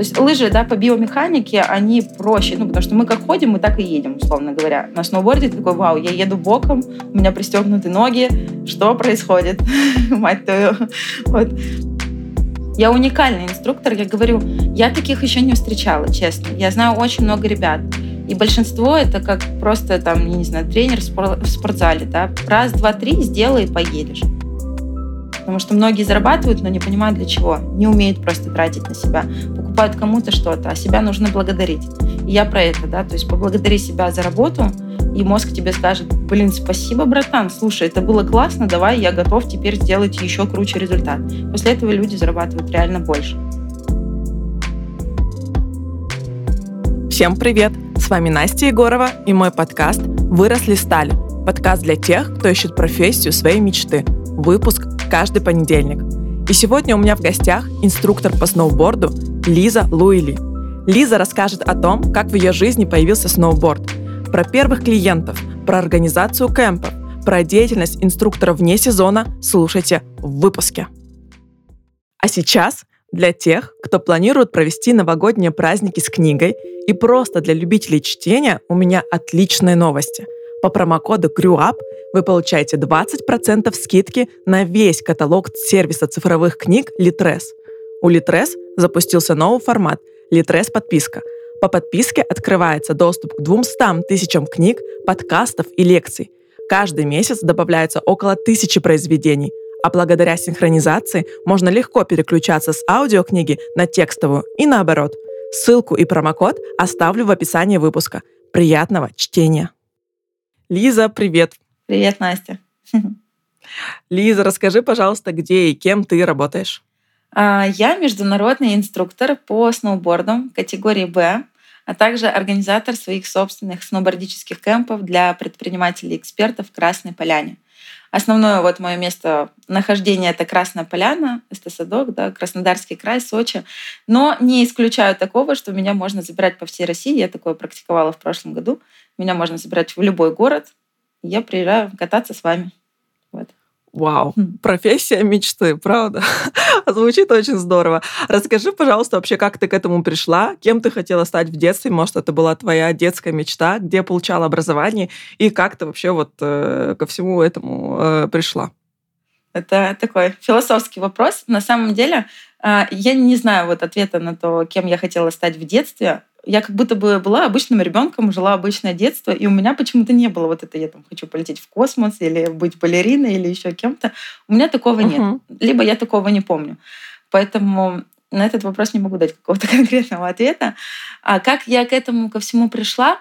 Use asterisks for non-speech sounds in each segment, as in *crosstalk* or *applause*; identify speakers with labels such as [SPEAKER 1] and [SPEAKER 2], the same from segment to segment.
[SPEAKER 1] То есть лыжи, да, по биомеханике, они проще, ну, потому что мы как ходим, мы так и едем, условно говоря. На сноуборде ты такой, вау, я еду боком, у меня пристегнуты ноги, что происходит? *laughs* Мать твою. Вот. Я уникальный инструктор, я говорю, я таких еще не встречала, честно. Я знаю очень много ребят. И большинство это как просто там, не знаю, тренер в спортзале, да, раз, два, три сделай и поедешь. Потому что многие зарабатывают, но не понимают для чего. Не умеют просто тратить на себя. Покупают кому-то что-то, а себя нужно благодарить. И я про это, да, то есть поблагодари себя за работу, и мозг тебе скажет, блин, спасибо, братан, слушай, это было классно, давай, я готов теперь сделать еще круче результат. После этого люди зарабатывают реально больше.
[SPEAKER 2] Всем привет! С вами Настя Егорова и мой подкаст «Выросли стали». Подкаст для тех, кто ищет профессию своей мечты. Выпуск каждый понедельник. И сегодня у меня в гостях инструктор по сноуборду Лиза Луили. Лиза расскажет о том, как в ее жизни появился сноуборд, про первых клиентов, про организацию кемпов, про деятельность инструктора вне сезона слушайте в выпуске. А сейчас для тех, кто планирует провести новогодние праздники с книгой и просто для любителей чтения у меня отличные новости. По промокоду GREWUP вы получаете 20% скидки на весь каталог сервиса цифровых книг Litres. У Litres запустился новый формат Litres подписка. По подписке открывается доступ к 200 тысячам книг, подкастов и лекций. Каждый месяц добавляется около тысячи произведений, а благодаря синхронизации можно легко переключаться с аудиокниги на текстовую и наоборот. Ссылку и промокод оставлю в описании выпуска. Приятного чтения! Лиза, привет!
[SPEAKER 1] Привет, Настя. *laughs*
[SPEAKER 2] Лиза, расскажи, пожалуйста, где и кем ты работаешь?
[SPEAKER 1] А, я международный инструктор по сноуборду категории «Б», а также организатор своих собственных сноубордических кемпов для предпринимателей и экспертов в Красной Поляне. Основное вот мое место нахождения — это Красная Поляна, Эстосадок, да, Краснодарский край, Сочи. Но не исключаю такого, что меня можно забирать по всей России. Я такое практиковала в прошлом году. Меня можно забирать в любой город, я приезжаю кататься с вами. Вот.
[SPEAKER 2] Вау, профессия мечты, правда? *laughs* Звучит очень здорово. Расскажи, пожалуйста, вообще, как ты к этому пришла? Кем ты хотела стать в детстве? Может, это была твоя детская мечта? Где получала образование? И как ты вообще вот э, ко всему этому э, пришла?
[SPEAKER 1] Это такой философский вопрос. На самом деле, э, я не знаю вот ответа на то, кем я хотела стать в детстве я как будто бы была обычным ребенком, жила обычное детство, и у меня почему-то не было вот это, я там хочу полететь в космос или быть балериной или еще кем-то. У меня такого uh-huh. нет. Либо я такого не помню. Поэтому на этот вопрос не могу дать какого-то *laughs* конкретного ответа. А как я к этому ко всему пришла?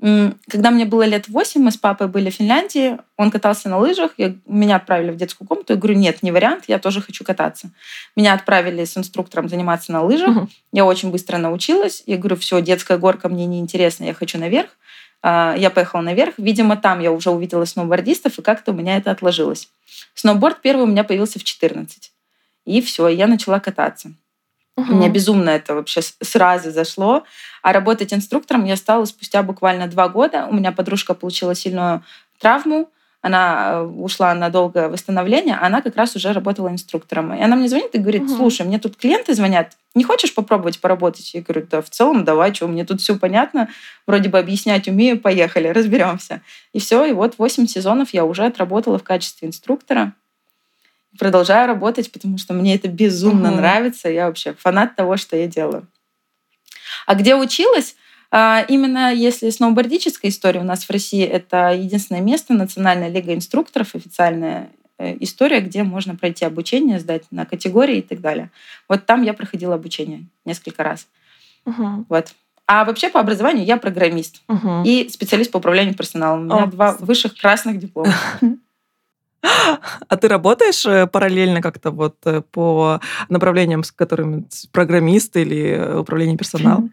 [SPEAKER 1] Когда мне было лет восемь, мы с папой были в Финляндии, он катался на лыжах, я, меня отправили в детскую комнату, я говорю, нет, не вариант, я тоже хочу кататься. Меня отправили с инструктором заниматься на лыжах, угу. я очень быстро научилась, я говорю, все, детская горка мне неинтересна, я хочу наверх. А, я поехала наверх, видимо, там я уже увидела сноубордистов, и как-то у меня это отложилось. Сноуборд первый у меня появился в 14. И все, я начала кататься. Угу. Меня безумно это вообще сразу зашло. А работать инструктором я стала спустя буквально два года. У меня подружка получила сильную травму, она э, ушла на долгое восстановление, а она как раз уже работала инструктором. И она мне звонит и говорит, слушай, мне тут клиенты звонят, не хочешь попробовать поработать? Я говорю, да в целом давай, что, мне тут все понятно, вроде бы объяснять умею, поехали, *laughs* разберемся. И все, и вот 8 сезонов я уже отработала в качестве инструктора продолжаю работать, потому что мне это безумно угу. нравится. Я вообще фанат того, что я делаю. А где училась? А, именно если сноубордическая история у нас в России, это единственное место, Национальная лига инструкторов, официальная э, история, где можно пройти обучение, сдать на категории и так далее. Вот там я проходила обучение несколько раз. Угу. Вот. А вообще по образованию я программист угу. и специалист по управлению персоналом. У меня О. два высших красных диплома. *laughs*
[SPEAKER 2] А ты работаешь э, параллельно как-то вот э, по направлениям, с которыми программист или э, управление персоналом?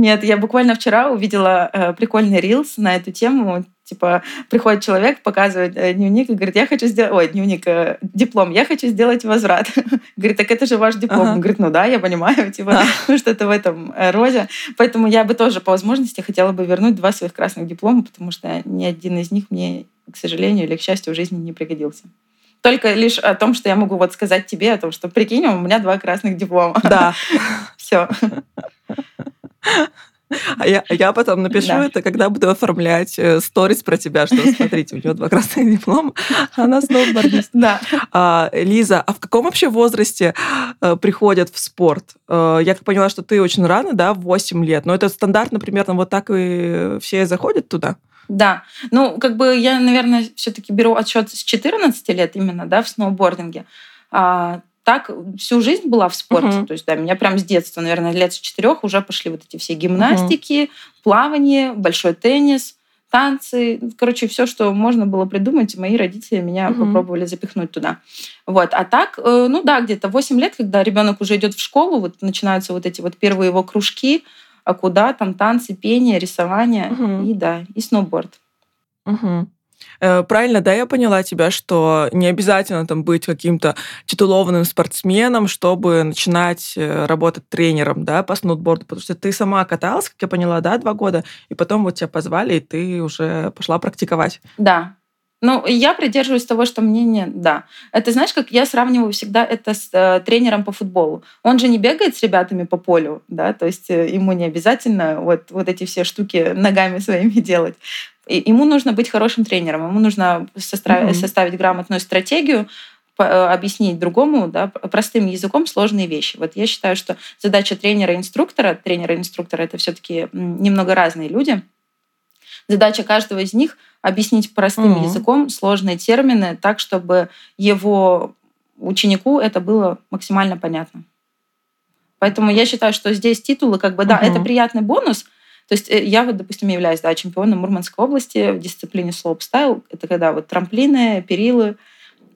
[SPEAKER 1] Нет, я буквально вчера увидела э, прикольный рилс на эту тему. Типа приходит человек, показывает э, дневник и говорит, я хочу сделать... Ой, дневник, э, диплом, я хочу сделать возврат. *laughs* говорит, так это же ваш диплом. Ага. Он говорит, ну да, я понимаю, *laughs* типа, ну что-то в этом роде. Поэтому я бы тоже по возможности хотела бы вернуть два своих красных диплома, потому что ни один из них мне к сожалению или к счастью, в жизни не пригодился. Только лишь о том, что я могу вот сказать тебе, о том, что прикинь, у меня два красных диплома.
[SPEAKER 2] Да. *laughs*
[SPEAKER 1] Все.
[SPEAKER 2] А я, я потом напишу да. это, когда буду оформлять э, сторис про тебя, что смотрите, у нее два красных диплома, она сноубордист.
[SPEAKER 1] Да.
[SPEAKER 2] А, Лиза, а в каком вообще возрасте а, приходят в спорт? А, я как поняла, что ты очень рано, да, в 8 лет, но это стандартно примерно вот так и все заходят туда?
[SPEAKER 1] Да. Ну, как бы я, наверное, все-таки беру отсчет с 14 лет именно, да, в сноубординге. А, так всю жизнь была в спорте. Uh-huh. То есть, да, меня прям с детства, наверное, лет с четырех уже пошли вот эти все гимнастики, uh-huh. плавание, большой теннис, танцы. Короче, все, что можно было придумать, мои родители меня uh-huh. попробовали запихнуть туда. Вот. А так, э, ну да, где-то 8 лет, когда ребенок уже идет в школу, вот начинаются вот эти вот первые его кружки, а куда там танцы, пение, рисование uh-huh. и да, и сноуборд.
[SPEAKER 2] Э, правильно, да, я поняла тебя, что не обязательно там быть каким-то титулованным спортсменом, чтобы начинать э, работать тренером, да, по сноуборду, потому что ты сама каталась, как я поняла, да, два года, и потом вот тебя позвали, и ты уже пошла практиковать.
[SPEAKER 1] Да, ну, я придерживаюсь того, что мнение, да. Это, знаешь, как я сравниваю всегда это с э, тренером по футболу. Он же не бегает с ребятами по полю, да, то есть э, ему не обязательно вот, вот эти все штуки ногами *laughs* своими делать. И ему нужно быть хорошим тренером, ему нужно составить, mm-hmm. составить грамотную стратегию, э, объяснить другому да, простым языком сложные вещи. Вот я считаю, что задача тренера-инструктора, тренера-инструктора это все-таки немного разные люди. Задача каждого из них объяснить простым mm-hmm. языком сложные термины так, чтобы его ученику это было максимально понятно. Поэтому я считаю, что здесь титулы, как бы, да, mm-hmm. это приятный бонус. То есть э, я вот, допустим, являюсь да, чемпионом Мурманской области в дисциплине слоуп-стайл. Это когда вот трамплины, перилы,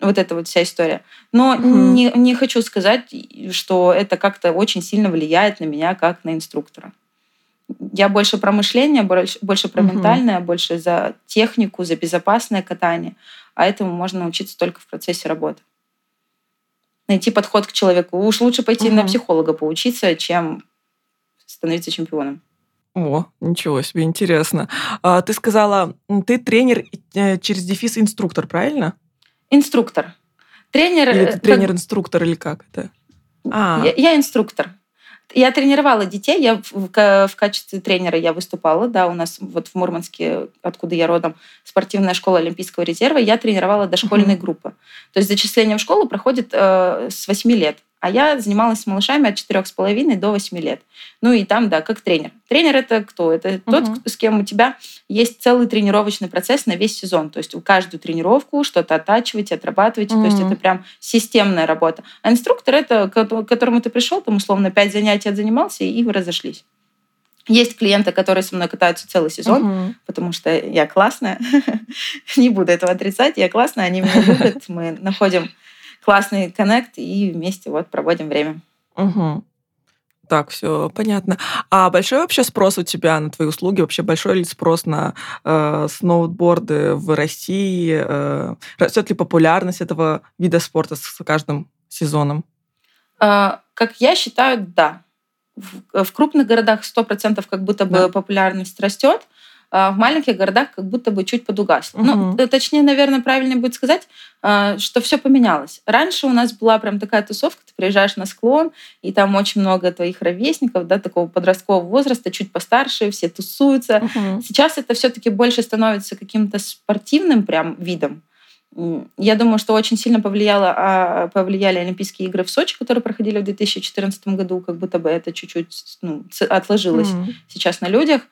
[SPEAKER 1] вот эта вот вся история. Но угу. не, не хочу сказать, что это как-то очень сильно влияет на меня как на инструктора. Я больше про мышление, больше, больше про угу. ментальное, больше за технику, за безопасное катание. А этому можно научиться только в процессе работы. Найти подход к человеку. Уж лучше пойти угу. на психолога поучиться, чем становиться чемпионом.
[SPEAKER 2] О, ничего себе, интересно. А, ты сказала, ты тренер э, через дефис инструктор, правильно?
[SPEAKER 1] Инструктор. Тренер.
[SPEAKER 2] Или ты тренер-инструктор, или как это?
[SPEAKER 1] А. Я, я инструктор. Я тренировала детей, я в, в качестве тренера я выступала, да, у нас вот в Мурманске, откуда я родом, спортивная школа Олимпийского резерва, я тренировала дошкольные uh-huh. группы. То есть зачисление в школу проходит э, с 8 лет а я занималась с малышами от 4,5 до 8 лет. Ну и там, да, как тренер. Тренер это кто? Это угу. тот, с кем у тебя есть целый тренировочный процесс на весь сезон. То есть у каждую тренировку что-то оттачиваете, отрабатываете. Угу. То есть это прям системная работа. А инструктор это, к которому ты пришел, там условно 5 занятий отзанимался, и вы разошлись. Есть клиенты, которые со мной катаются целый сезон, угу. потому что я классная. *laughs* Не буду этого отрицать. Я классная, они меня любят. Мы находим классный коннект и вместе вот проводим время.
[SPEAKER 2] Угу. Так, все понятно. А большой вообще спрос у тебя на твои услуги? Вообще большой ли спрос на э, сноуборды в России? Э, растет ли популярность этого вида спорта с каждым сезоном?
[SPEAKER 1] Э, как я считаю, да. В, в крупных городах 100% как будто бы да. популярность растет. А, в маленьких городах как будто бы чуть подугасло. Угу. Ну, точнее, наверное, правильнее будет сказать, а, что все поменялось. Раньше у нас была прям такая тусовка, ты приезжаешь на склон, и там очень много твоих ровесников, да, такого подросткового возраста, чуть постарше, все тусуются. Угу. Сейчас это все-таки больше становится каким-то спортивным прям видом. Я думаю, что очень сильно повлияло, а, повлияли Олимпийские игры в Сочи, которые проходили в 2014 году, как будто бы это чуть-чуть ну, отложилось mm сейчас на людях.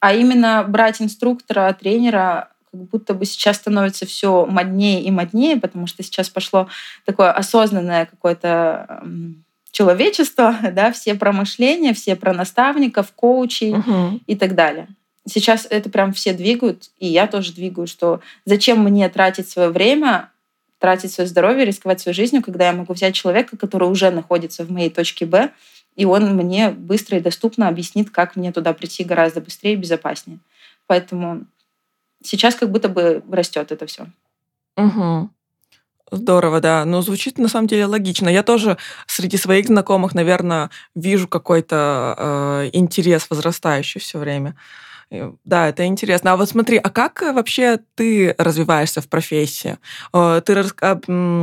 [SPEAKER 1] А именно брать инструктора, тренера, как будто бы сейчас становится все моднее и моднее, потому что сейчас пошло такое осознанное какое-то человечество, *laughs* да, все про мышление, все про наставников, коучей угу. и так далее. Сейчас это прям все двигают, и я тоже двигаю, что зачем мне тратить свое время, тратить свое здоровье, рисковать своей жизнью, когда я могу взять человека, который уже находится в моей точке Б, и он мне быстро и доступно объяснит, как мне туда прийти гораздо быстрее и безопаснее. Поэтому сейчас как будто бы растет это все.
[SPEAKER 2] Угу. Здорово, да. Ну, звучит на самом деле логично. Я тоже среди своих знакомых, наверное, вижу какой-то э, интерес возрастающий все время. Да, это интересно. А вот смотри, а как вообще ты развиваешься в профессии? Э, ты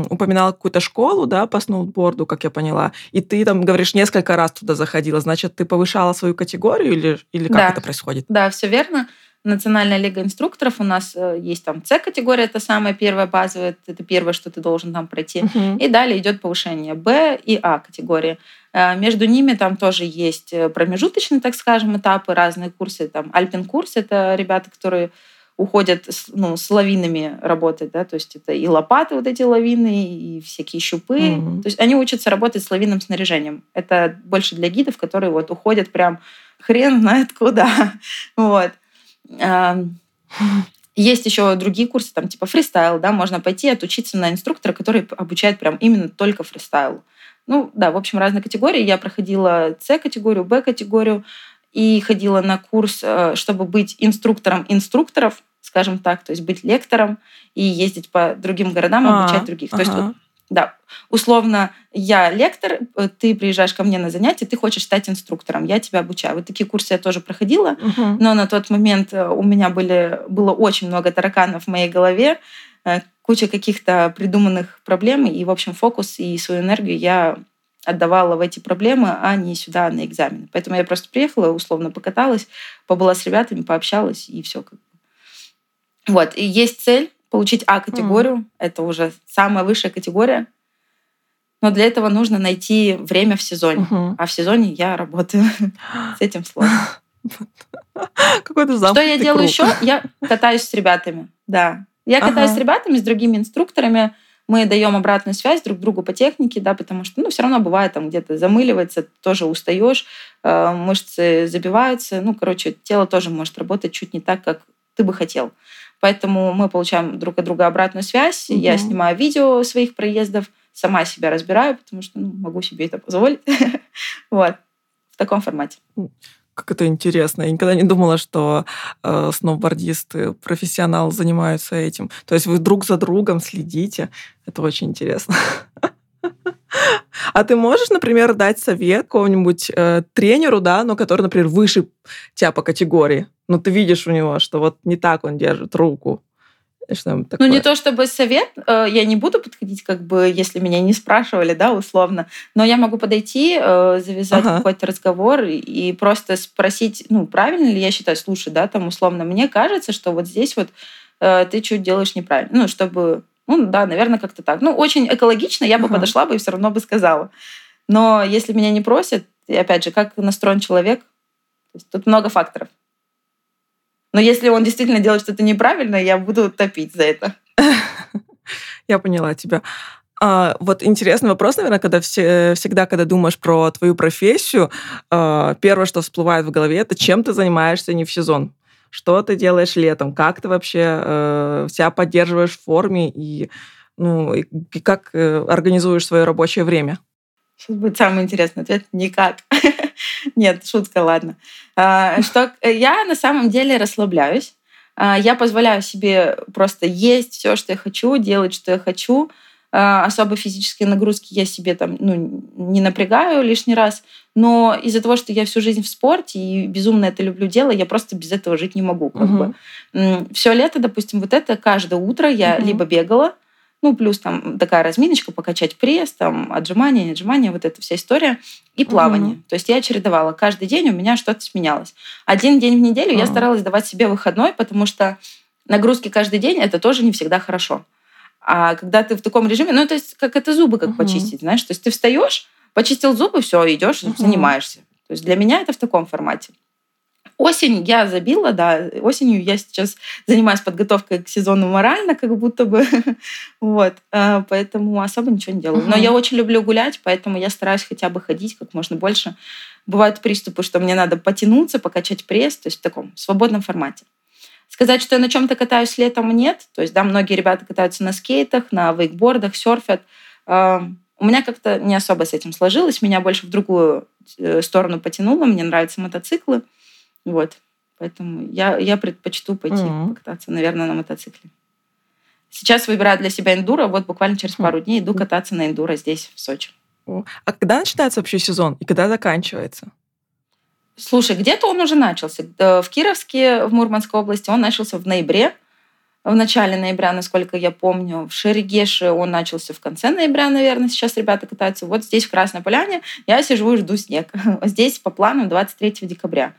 [SPEAKER 2] упоминала какую-то школу, да, по сноуборду, как я поняла, и ты там, говоришь, несколько раз туда заходила. Значит, ты повышала свою категорию или, или как
[SPEAKER 1] да.
[SPEAKER 2] это происходит?
[SPEAKER 1] Да, все верно. Национальная лига инструкторов у нас э, есть там С-категория, это самая первая базовая, это первое, что ты должен там пройти. Uh-huh. И далее идет повышение Б и А категории. Э, между ними там тоже есть э, промежуточные, так скажем, этапы, разные курсы. Там Альпин-курс — это ребята, которые уходят ну, с лавинами работать, да, то есть это и лопаты вот эти лавины, и всякие щупы. Mm-hmm. То есть они учатся работать с лавинным снаряжением. Это больше для гидов, которые вот уходят прям хрен знает куда. *laughs* вот. Есть еще другие курсы, там типа фристайл, да, можно пойти отучиться на инструктора, который обучает прям именно только фристайлу. Ну, да, в общем, разные категории. Я проходила С-категорию, Б-категорию и ходила на курс, э, чтобы быть инструктором инструкторов, скажем так, то есть быть лектором и ездить по другим городам, обучать а, других. То есть вот да, условно, я лектор, э, ты приезжаешь ко мне на занятия, ты хочешь стать инструктором, я тебя обучаю. Вот такие курсы я тоже проходила, uh-huh. но на тот момент э, у меня были, было очень много тараканов в моей голове, куча каких-то придуманных проблем, и, в общем, фокус и свою энергию я отдавала в эти проблемы, а не сюда на экзамены. Поэтому я просто приехала, условно покаталась, побыла с ребятами, пообщалась, и все. Вот, и есть цель получить А-категорию. Mm. Это уже самая высшая категория. Но для этого нужно найти время в сезоне. Uh-huh. А в сезоне я работаю. *gasps* С этим сложно. *laughs*
[SPEAKER 2] Какой-то
[SPEAKER 1] Что я делаю еще? Я катаюсь с ребятами. Да. Я катаюсь с ребятами, с другими инструкторами. Мы даем обратную связь друг другу по технике, да, потому что, ну, все равно бывает там где-то замыливается, тоже устаешь, э, мышцы забиваются, ну, короче, тело тоже может работать чуть не так, как ты бы хотел. Поэтому мы получаем друг от друга обратную связь. Угу. Я снимаю видео своих проездов, сама себя разбираю, потому что ну, могу себе это позволить. *laughs* вот. В таком формате.
[SPEAKER 2] Как это интересно. Я никогда не думала, что э, сноубордисты, профессионалы занимаются этим. То есть вы друг за другом следите. Это очень интересно. А ты можешь, например, дать совет какому-нибудь э, тренеру, да, но который, например, выше тебя по категории? Ну, ты видишь у него, что вот не так он держит руку.
[SPEAKER 1] Что ну, не то чтобы совет, э, я не буду подходить, как бы, если меня не спрашивали, да, условно, но я могу подойти, э, завязать ага. какой-то разговор и просто спросить, ну, правильно ли я считаю, слушай, да, там, условно, мне кажется, что вот здесь вот э, ты чуть делаешь неправильно, ну, чтобы ну да, наверное, как-то так. Ну, очень экологично я бы ага. подошла бы и все равно бы сказала. Но если меня не просят, и опять же, как настроен человек, тут много факторов. Но если он действительно делает что-то неправильно, я буду топить за это. *laughs*
[SPEAKER 2] Я поняла тебя. А, вот интересный вопрос, наверное, когда все, всегда, когда думаешь про твою профессию, а, первое, что всплывает в голове, это чем ты занимаешься не в сезон что ты делаешь летом, как ты вообще э, себя поддерживаешь в форме и, ну, и как э, организуешь свое рабочее время?
[SPEAKER 1] Сейчас будет самый интересный ответ. Никак. *laughs* Нет, шутка, ладно. А, что я на самом деле расслабляюсь. А, я позволяю себе просто есть все, что я хочу, делать, что я хочу. А, особо физические нагрузки я себе там ну, не напрягаю лишний раз. Но из-за того, что я всю жизнь в спорте и безумно это люблю дело, я просто без этого жить не могу. Как угу. бы. Все лето, допустим, вот это каждое утро я угу. либо бегала, ну, плюс там такая разминочка, покачать пресс, там, отжимания, отжимания, вот эта вся история, и плавание. Угу. То есть я чередовала. Каждый день у меня что-то сменялось. Один день в неделю угу. я старалась давать себе выходной, потому что нагрузки каждый день это тоже не всегда хорошо. А когда ты в таком режиме, ну, то есть как это зубы как uh-huh. почистить, знаешь, то есть ты встаешь, почистил зубы, все, идешь, uh-huh. занимаешься. То есть для меня это в таком формате. Осень я забила, да, осенью я сейчас занимаюсь подготовкой к сезону морально, как будто бы, *laughs* вот, а, поэтому особо ничего не делаю. Uh-huh. Но я очень люблю гулять, поэтому я стараюсь хотя бы ходить как можно больше. Бывают приступы, что мне надо потянуться, покачать пресс, то есть в таком свободном формате. Сказать, что я на чем-то катаюсь летом, нет. То есть, да, многие ребята катаются на скейтах, на вейкбордах, серфят. У меня как-то не особо с этим сложилось. Меня больше в другую э, сторону потянуло. Мне нравятся мотоциклы. Вот. Поэтому я, я предпочту пойти mm-hmm. покататься, наверное, на мотоцикле. Сейчас выбираю для себя эндуро. Вот буквально через пару дней иду кататься на эндуро здесь, в Сочи.
[SPEAKER 2] А когда начинается вообще сезон и когда заканчивается?
[SPEAKER 1] Слушай, где-то он уже начался. В Кировске, в Мурманской области, он начался в ноябре, в начале ноября, насколько я помню. В Шерегеше он начался в конце ноября, наверное, сейчас ребята катаются. Вот здесь, в Красной Поляне, я сижу и жду снег. *laughs* Здесь по плану 23 декабря.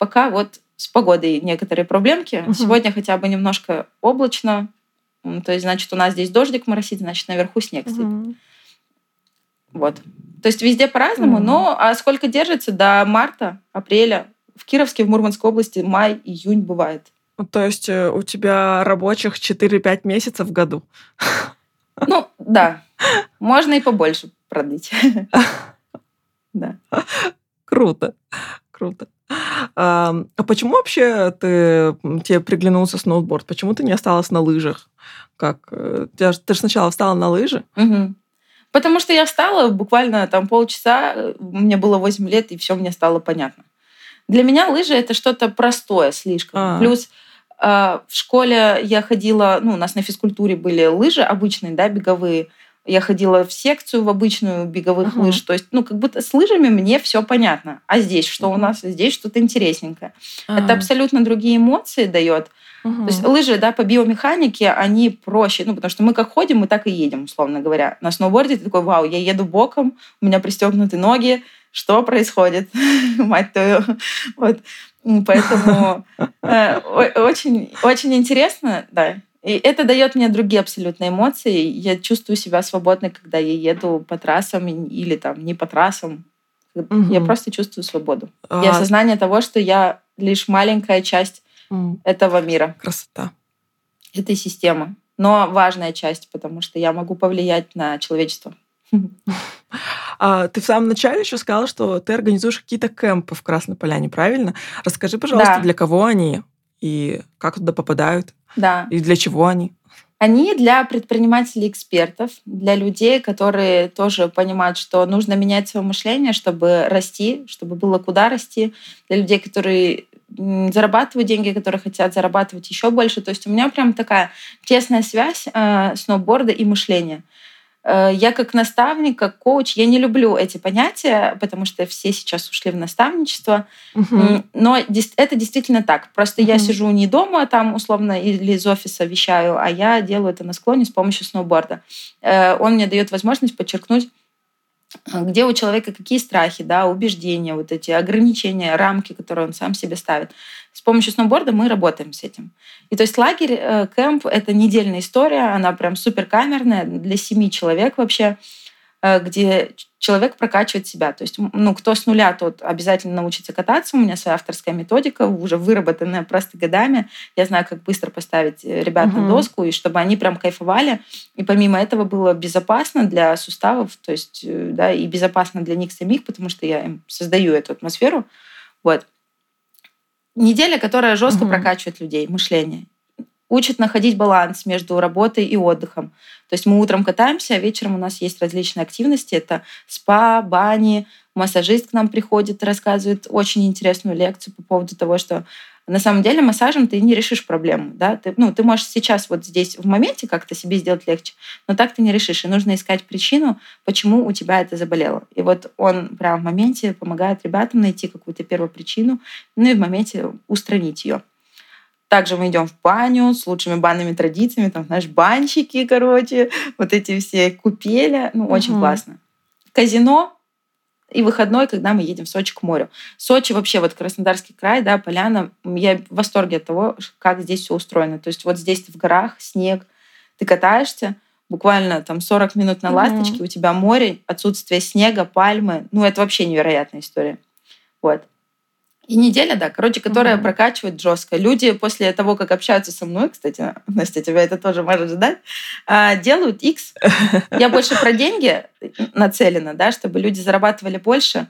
[SPEAKER 1] Пока вот с погодой некоторые проблемки. Угу. Сегодня хотя бы немножко облачно. То есть, значит, у нас здесь дождик моросит, значит, наверху снег угу. Вот. То есть везде по-разному, угу. но а сколько держится до марта, апреля? В Кировске, в Мурманской области май, июнь бывает.
[SPEAKER 2] Ну, то есть э, у тебя рабочих 4-5 месяцев в году?
[SPEAKER 1] Ну, да. *laughs* Можно и побольше продлить. *laughs*
[SPEAKER 2] Да. Круто. Круто. А, почему вообще ты, тебе приглянулся сноуборд? Почему ты не осталась на лыжах? Как? Э, ты, ты же сначала встала на лыжи?
[SPEAKER 1] Угу. Потому что я встала буквально там полчаса, мне было 8 лет, и все мне стало понятно. Для меня лыжи это что-то простое слишком. А. Плюс э, в школе я ходила, ну, у нас на физкультуре были лыжи обычные, да, беговые. Я ходила в секцию в обычную беговых uh-huh. лыж. То есть, ну, как будто с лыжами мне все понятно. А здесь что uh-huh. у нас? Здесь что-то интересненькое. Uh-huh. Это абсолютно другие эмоции дает. Uh-huh. То есть лыжи, да, по биомеханике, они проще. Ну, потому что мы как ходим, мы так и едем, условно говоря. На сноуборде ты такой, вау, я еду боком, у меня пристегнуты ноги, что происходит, *laughs* мать твою. Вот. Поэтому э, очень, очень интересно, да. И это дает мне другие абсолютно эмоции. Я чувствую себя свободной, когда я еду по трассам или там не по трассам. Угу. Я просто чувствую свободу. А... И осознание того, что я лишь маленькая часть угу. этого мира.
[SPEAKER 2] Красота.
[SPEAKER 1] Этой системы. Но важная часть, потому что я могу повлиять на человечество. *laughs*
[SPEAKER 2] А, ты в самом начале еще сказала, что ты организуешь какие-то кемпы в Красной Поляне, правильно? Расскажи, пожалуйста, да. для кого они и как туда попадают?
[SPEAKER 1] Да.
[SPEAKER 2] И для чего они?
[SPEAKER 1] Они для предпринимателей-экспертов, для людей, которые тоже понимают, что нужно менять свое мышление, чтобы расти, чтобы было куда расти, для людей, которые зарабатывают деньги, которые хотят зарабатывать еще больше. То есть у меня прям такая тесная связь э, сноуборда и мышления. Э, я как наставник, как коуч, я не люблю эти понятия, потому что все сейчас ушли в наставничество. Угу. Но это действительно так. Просто угу. я сижу не дома там условно или из офиса вещаю, а я делаю это на склоне с помощью сноуборда. Э, он мне дает возможность подчеркнуть где у человека какие страхи, да, убеждения, вот эти ограничения, рамки, которые он сам себе ставит. С помощью сноуборда мы работаем с этим. И то есть лагерь, э, кемп — это недельная история, она прям супер камерная для семи человек вообще. Э, где человек прокачивает себя. То есть, ну, кто с нуля, тот обязательно научится кататься. У меня своя авторская методика, уже выработанная просто годами. Я знаю, как быстро поставить э, ребят угу. на доску, и чтобы они прям кайфовали. И помимо этого было безопасно для суставов, то есть, э, да, и безопасно для них самих, потому что я им создаю эту атмосферу. Вот. Неделя, которая жестко угу. прокачивает людей, мышление учит находить баланс между работой и отдыхом. То есть мы утром катаемся, а вечером у нас есть различные активности. Это спа, бани, массажист к нам приходит, рассказывает очень интересную лекцию по поводу того, что на самом деле массажем ты не решишь проблему. Да? Ты, ну, ты можешь сейчас вот здесь в моменте как-то себе сделать легче, но так ты не решишь. И нужно искать причину, почему у тебя это заболело. И вот он прямо в моменте помогает ребятам найти какую-то первую причину, ну и в моменте устранить ее. Также мы идем в баню с лучшими банными традициями, там, знаешь, банщики, короче, *laughs* вот эти все купели. Ну, очень угу. классно. Казино и выходной, когда мы едем в Сочи к морю. Сочи вообще, вот Краснодарский край, да, поляна, я в восторге от того, как здесь все устроено. То есть вот здесь ты в горах, снег, ты катаешься, буквально там 40 минут на ласточке, mm у тебя море, отсутствие снега, пальмы. Ну, это вообще невероятная история. Вот. И неделя, да, короче, которая mm-hmm. прокачивает жестко. Люди после того, как общаются со мной, кстати, Настя, тебя это тоже может ждать, а, делают X. Я больше про деньги нацелена, да, чтобы люди зарабатывали больше,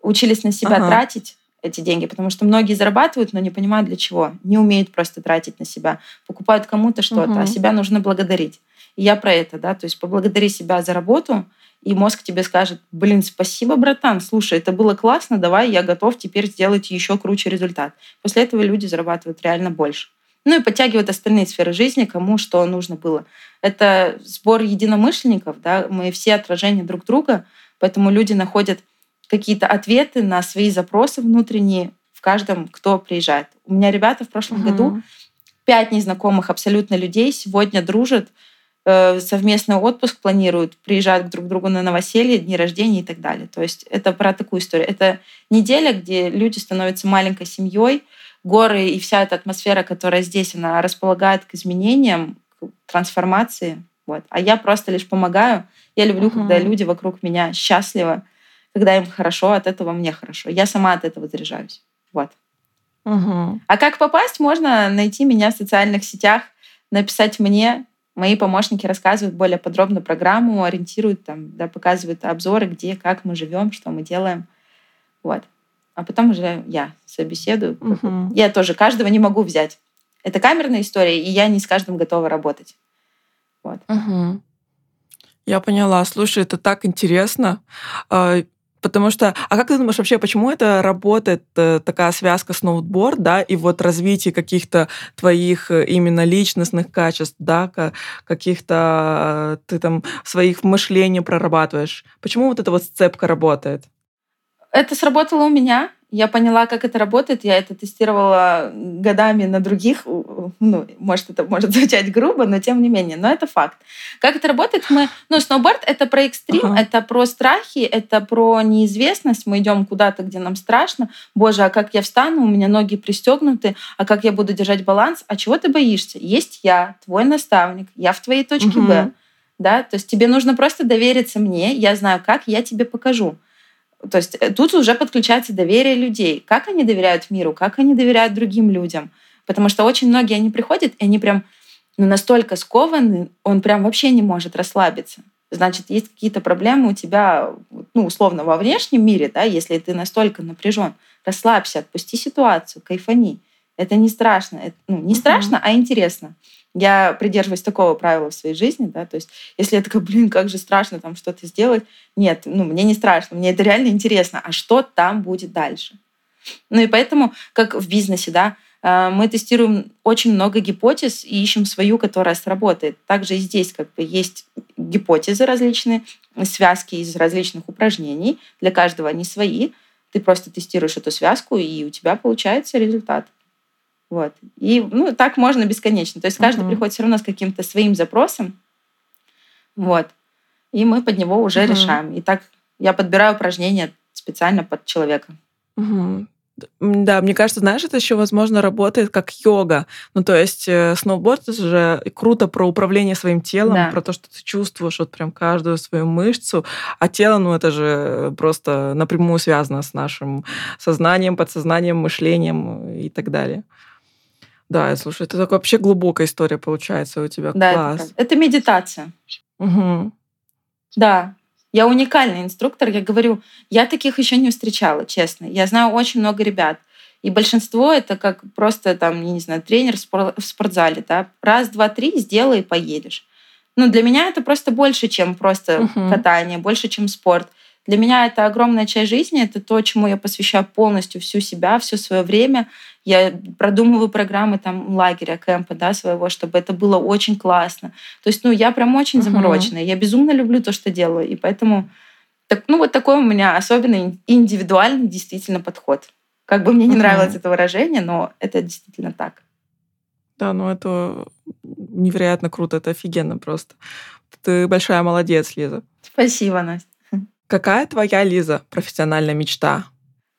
[SPEAKER 1] учились на себя ага. тратить эти деньги, потому что многие зарабатывают, но не понимают для чего, не умеют просто тратить на себя, покупают кому-то что-то, угу. а себя нужно благодарить. И я про это, да, то есть поблагодари себя за работу, и мозг тебе скажет, блин, спасибо, братан, слушай, это было классно, давай, я готов теперь сделать еще круче результат. После этого люди зарабатывают реально больше. Ну и подтягивают остальные сферы жизни, кому что нужно было. Это сбор единомышленников, да, мы все отражения друг друга, поэтому люди находят какие-то ответы на свои запросы внутренние в каждом, кто приезжает. У меня ребята в прошлом угу. году пять незнакомых абсолютно людей сегодня дружат, совместный отпуск планируют, приезжают друг к другу на новоселье, дни рождения и так далее. То есть это про такую историю. Это неделя, где люди становятся маленькой семьей, горы и вся эта атмосфера, которая здесь, она располагает к изменениям, к трансформации. Вот. А я просто лишь помогаю. Я люблю, uh-huh. когда люди вокруг меня счастливы, когда им хорошо, от этого мне хорошо. Я сама от этого заряжаюсь. Вот.
[SPEAKER 2] Угу.
[SPEAKER 1] А как попасть, можно найти меня в социальных сетях, написать мне. Мои помощники рассказывают более подробно программу, ориентируют, там, да, показывают обзоры, где, как мы живем, что мы делаем. Вот. А потом уже я собеседую. Угу. Я тоже каждого не могу взять. Это камерная история, и я не с каждым готова работать. Вот.
[SPEAKER 2] Угу. Я поняла. Слушай, это так интересно. Потому что, а как ты думаешь вообще, почему это работает э, такая связка сноутборд, да, и вот развитие каких-то твоих э, именно личностных качеств, да, каких-то э, ты там своих мышлений прорабатываешь? Почему вот эта вот сцепка работает?
[SPEAKER 1] Это сработало у меня, я поняла, как это работает. Я это тестировала годами на других. Ну, может, это может *laughs* звучать грубо, но тем не менее. Но это факт. Как это работает? Мы, ну, сноуборд — это про экстрим, ага. это про страхи, это про неизвестность. Мы идем куда-то, где нам страшно. Боже, а как я встану? У меня ноги пристегнуты. А как я буду держать баланс? А чего ты боишься? Есть я, твой наставник. Я в твоей точке угу. Б. Да? То есть тебе нужно просто довериться мне. Я знаю, как, я тебе покажу. То есть э, тут уже подключается доверие людей. Как они доверяют миру, как они доверяют другим людям. Потому что очень многие, они приходят, и они прям ну, настолько скованы, он прям вообще не может расслабиться. Значит, есть какие-то проблемы у тебя, ну, условно, во внешнем мире, да, если ты настолько напряжен. Расслабься, отпусти ситуацию, кайфани. Это не страшно. Это, ну, не страшно, а интересно. Я придерживаюсь такого правила в своей жизни, да, то есть если я такая, блин, как же страшно там что-то сделать, нет, ну, мне не страшно, мне это реально интересно, а что там будет дальше? Ну и поэтому, как в бизнесе, да, э, мы тестируем очень много гипотез и ищем свою, которая сработает. Также и здесь как бы есть гипотезы различные, связки из различных упражнений. Для каждого они свои. Ты просто тестируешь эту связку, и у тебя получается результат. Вот. И ну, так можно бесконечно. То есть каждый uh-huh. приходит все равно с каким-то своим запросом. Вот. И мы под него уже uh-huh. решаем. И так я подбираю упражнения специально под человека.
[SPEAKER 2] Uh-huh. Да, мне кажется, знаешь, это еще, возможно, работает как йога. Ну, то есть э, сноуборд это же круто про управление своим телом, да. про то, что ты чувствуешь вот прям каждую свою мышцу, а тело, ну, это же просто напрямую связано с нашим сознанием, подсознанием, мышлением и так далее. Да, слушай, это такая вообще глубокая история получается у тебя.
[SPEAKER 1] Да,
[SPEAKER 2] Класс.
[SPEAKER 1] Это, это медитация.
[SPEAKER 2] Угу.
[SPEAKER 1] Да, я уникальный инструктор. Я говорю, я таких еще не встречала, честно. Я знаю очень много ребят. И большинство это как просто там, я не знаю, тренер в спортзале, да, раз, два, три, сделай и поедешь. Ну, для меня это просто больше, чем просто uh катание, больше, чем спорт. Для меня это огромная часть жизни, это то, чему я посвящаю полностью всю себя, все свое время. Я продумываю программы там лагеря, кемпа, да, своего, чтобы это было очень классно. То есть, ну, я прям очень uh-huh. замороченная. Я безумно люблю то, что делаю, и поэтому, так, ну, вот такой у меня особенный индивидуальный действительно подход. Как бы мне не uh-huh. нравилось это выражение, но это действительно так.
[SPEAKER 2] Да, ну это невероятно круто, это офигенно просто. Ты большая молодец, Лиза.
[SPEAKER 1] Спасибо, Настя.
[SPEAKER 2] Какая твоя, Лиза, профессиональная мечта?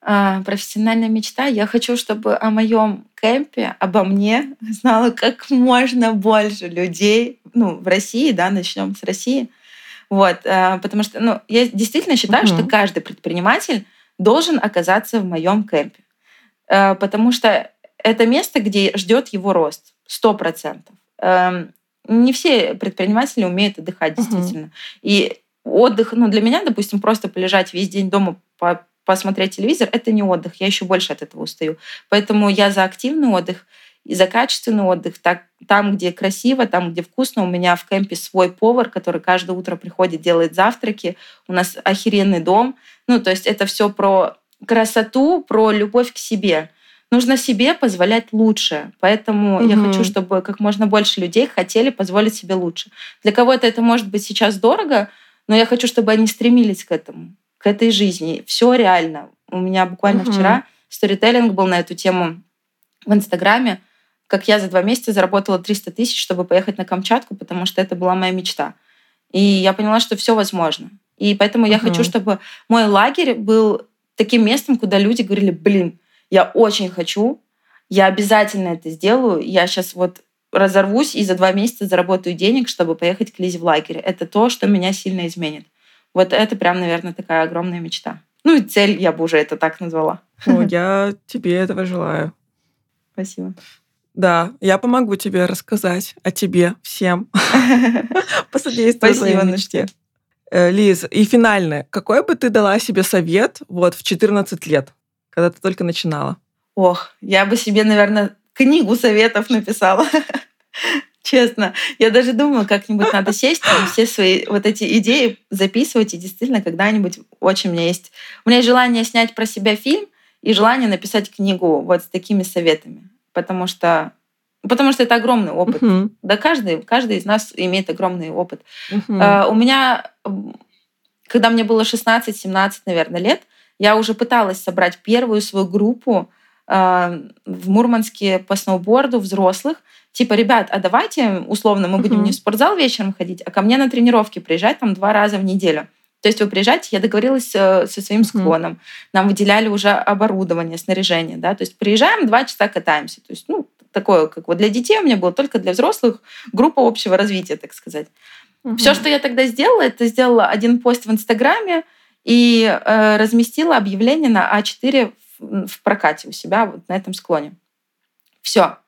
[SPEAKER 1] А, профессиональная мечта. Я хочу, чтобы о моем кемпе, обо мне *laughs* знало как можно больше людей. Ну, в России, да, начнем с России. Вот, а, потому что, ну, я действительно считаю, угу. что каждый предприниматель должен оказаться в моем кемпе, а, потому что это место, где ждет его рост, сто процентов. Эм, не все предприниматели умеют отдыхать, действительно. Угу. И отдых, ну, для меня, допустим, просто полежать весь день дома, по посмотреть телевизор, это не отдых, я еще больше от этого устаю. Поэтому я за активный отдых и за качественный отдых. Так, там, где красиво, там, где вкусно. У меня в кемпе свой повар, который каждое утро приходит, делает завтраки. У нас охеренный дом. Ну, то есть это все про красоту, про любовь к себе. Нужно себе позволять лучше. Поэтому угу. я хочу, чтобы как можно больше людей хотели позволить себе лучше. Для кого-то это может быть сейчас дорого, но я хочу, чтобы они стремились к этому, к этой жизни. Все реально. У меня буквально угу. вчера сторителлинг был на эту тему в Инстаграме, как я за два месяца заработала 300 тысяч, чтобы поехать на Камчатку, потому что это была моя мечта. И я поняла, что все возможно. И поэтому я хочу, чтобы мой лагерь был таким местом, куда люди говорили, блин, я очень хочу, я обязательно это сделаю, я сейчас вот разорвусь и за два месяца заработаю денег, чтобы поехать к Лизе в лагерь. Это то, что меня сильно изменит. Вот это прям, наверное, такая огромная мечта. Ну и цель, я бы уже это так назвала.
[SPEAKER 2] О, я тебе этого желаю.
[SPEAKER 1] Спасибо.
[SPEAKER 2] Да, я помогу тебе рассказать о тебе всем. *laughs* Посодействую
[SPEAKER 1] Спасибо, мечте.
[SPEAKER 2] Э, Лиз, и финальное. Какой бы ты дала себе совет вот в 14 лет, когда ты только начинала?
[SPEAKER 1] Ох, я бы себе, наверное, книгу советов написала. Честно. Я даже думаю, как-нибудь надо сесть и все свои вот эти идеи записывать. И действительно, когда-нибудь очень у меня есть... У меня есть желание снять про себя фильм и желание написать книгу вот с такими советами. Потому что Потому что это огромный опыт. Uh-huh. Да, каждый, каждый из нас имеет огромный опыт. Uh-huh. Uh, у меня, когда мне было 16-17, наверное, лет, я уже пыталась собрать первую свою группу в Мурманске по сноуборду взрослых. Типа, ребят, а давайте, условно, мы будем uh-huh. не в спортзал вечером ходить, а ко мне на тренировки приезжать там два раза в неделю. То есть вы приезжаете, я договорилась э, со своим склоном, mm нам выделяли уже оборудование, снаряжение, да, то есть приезжаем, два часа катаемся. То есть, ну, такое, как вот для детей у меня было, только для взрослых группа общего развития, так сказать. Угу. Все, что я тогда сделала, это сделала один пост в Инстаграме и э, разместила объявление на А4 в, прокате у себя вот на этом склоне. Все.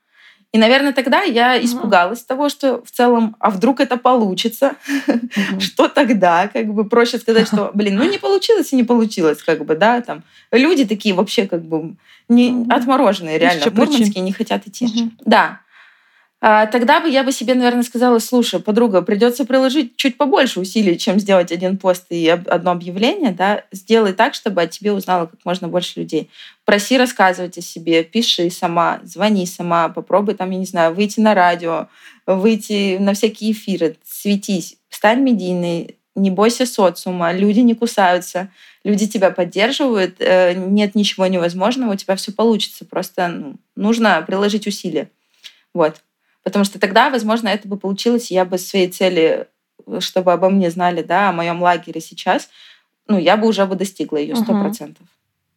[SPEAKER 1] И, наверное, тогда я испугалась mm того, что в целом, а вдруг это получится? Mm-hmm. что тогда? Как бы проще сказать, что, блин, ну не получилось и не получилось, как бы, да, там. Люди такие вообще как бы не mm-hmm. отмороженные, реально. В Мурманске не хотят идти. Mm-hmm. Да. А, тогда бы я бы себе, наверное, сказала, слушай, подруга, придется приложить чуть побольше усилий, чем сделать один пост и одно объявление, да, сделай так, чтобы о тебе узнало как можно больше людей. Проси рассказывать о себе, пиши сама, звони сама, попробуй там, я не знаю, выйти на радио, выйти на всякие эфиры, светись, стань медийной, не бойся социума, люди не кусаются, люди тебя поддерживают, э, нет ничего невозможного, у тебя все получится, просто ну, нужно приложить усилия. Вот. Потому что тогда, возможно, это бы получилось, я бы своей цели, чтобы обо мне знали, да, о моем лагере сейчас, ну, я бы уже бы достигла ее сто процентов. Угу.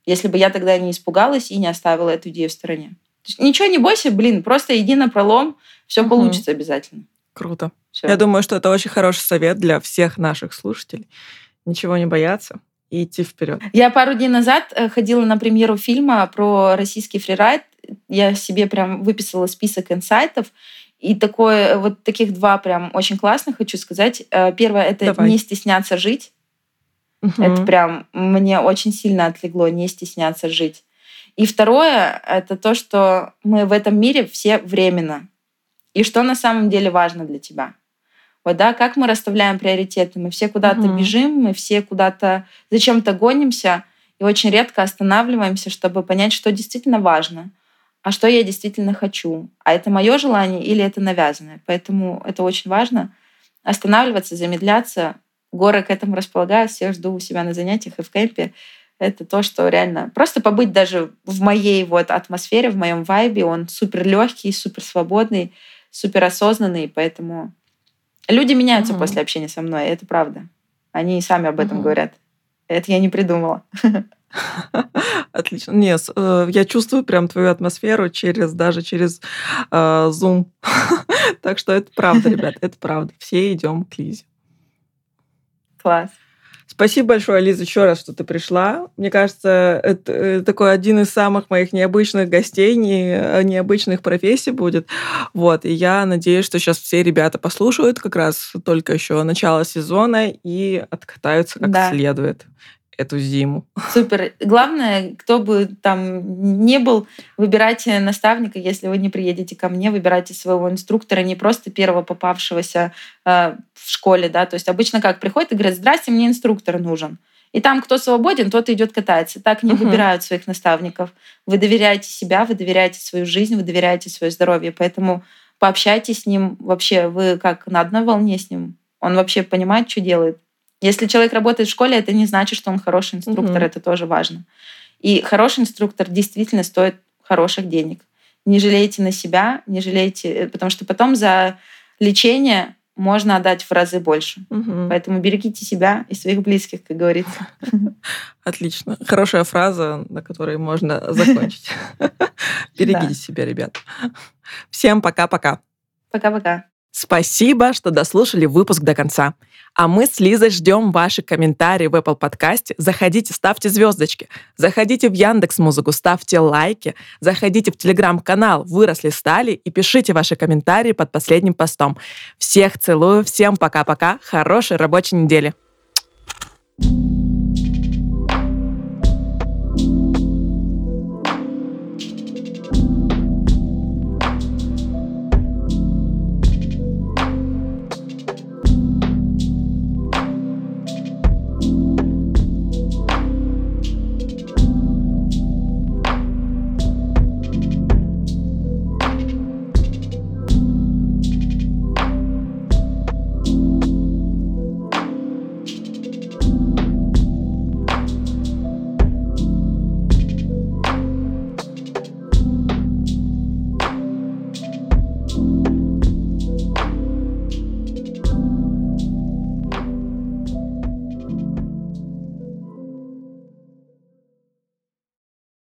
[SPEAKER 1] Если бы я тогда не испугалась и не оставила эту идею в стороне. ничего не бойся, блин, просто иди на пролом, все угу. получится обязательно.
[SPEAKER 2] Круто. Всё. Я думаю, что это очень хороший совет для всех наших слушателей. Ничего не бояться и идти вперед.
[SPEAKER 1] Я пару дней назад э, ходила на премьеру фильма про российский фрирайд. Я себе прям выписала список инсайтов. И такое, вот таких два прям очень классных хочу сказать. Э, первое — это Давай. не стесняться жить. Угу. Это прям мне очень сильно отлегло, не стесняться жить. И второе — это то, что мы в этом мире все временно. И что на самом деле важно для тебя. Вот, да, как мы расставляем приоритеты? Мы все куда-то угу. бежим, мы все куда-то зачем-то гонимся и очень редко останавливаемся, чтобы понять, что действительно важно а что я действительно хочу. А это мое желание или это навязанное. Поэтому это очень важно останавливаться, замедляться. Горы к этому располагают, всех жду у себя на занятиях и в кемпе. Это то, что реально просто побыть даже в моей вот атмосфере, в моем вайбе. Он супер легкий, супер свободный, супер осознанный. Поэтому люди меняются угу. после общения со мной, это правда. Они сами об этом угу. говорят. Это я не придумала. *laughs* *laughs*
[SPEAKER 2] Отлично. Нет, э, я чувствую прям твою атмосферу через даже через э, Zoom. *laughs* так что это правда, *laughs* ребят, это правда. Все идем к Лизе.
[SPEAKER 1] Класс.
[SPEAKER 2] Спасибо большое, Лиза, еще раз, что ты пришла. Мне кажется, это, это такой один из самых моих необычных гостей, не, э, необычных профессий будет. Вот, и я надеюсь, что сейчас все ребята послушают как раз только еще начало сезона и откатаются как да. следует эту зиму.
[SPEAKER 1] Супер. Главное, кто бы там не был, выбирайте наставника, если вы не приедете ко мне, выбирайте своего инструктора, не просто первого попавшегося э, в школе, да, то есть обычно как приходит и говорят, здрасте, мне инструктор нужен. И там, кто свободен, тот идет кататься. Так не uh-huh. выбирают своих наставников. Вы доверяете себя, вы доверяете свою жизнь, вы доверяете свое здоровье. Поэтому пообщайтесь с ним. Вообще, вы как на одной волне с ним. Он вообще понимает, что делает. Если человек работает в школе, это не значит, что он хороший инструктор, угу. это тоже важно. И хороший инструктор действительно стоит хороших денег. Не жалейте на себя, не жалейте, э, потому что потом за лечение можно отдать в разы больше. Угу. Поэтому берегите себя и своих близких, как говорится. *laughs*
[SPEAKER 2] Отлично. Хорошая фраза, на которой можно закончить. *laughs* Берегите себя, ребят. Всем пока-пока.
[SPEAKER 1] Пока-пока.
[SPEAKER 2] Спасибо, что дослушали выпуск до конца. А мы с Лизой ждем ваши комментарии в Apple подкасте. Заходите, ставьте звездочки. Заходите в Яндекс Музыку, ставьте лайки. Заходите в Телеграм-канал «Выросли стали» и пишите ваши комментарии под последним постом. Всех целую, всем пока-пока. Хорошей рабочей недели. thank you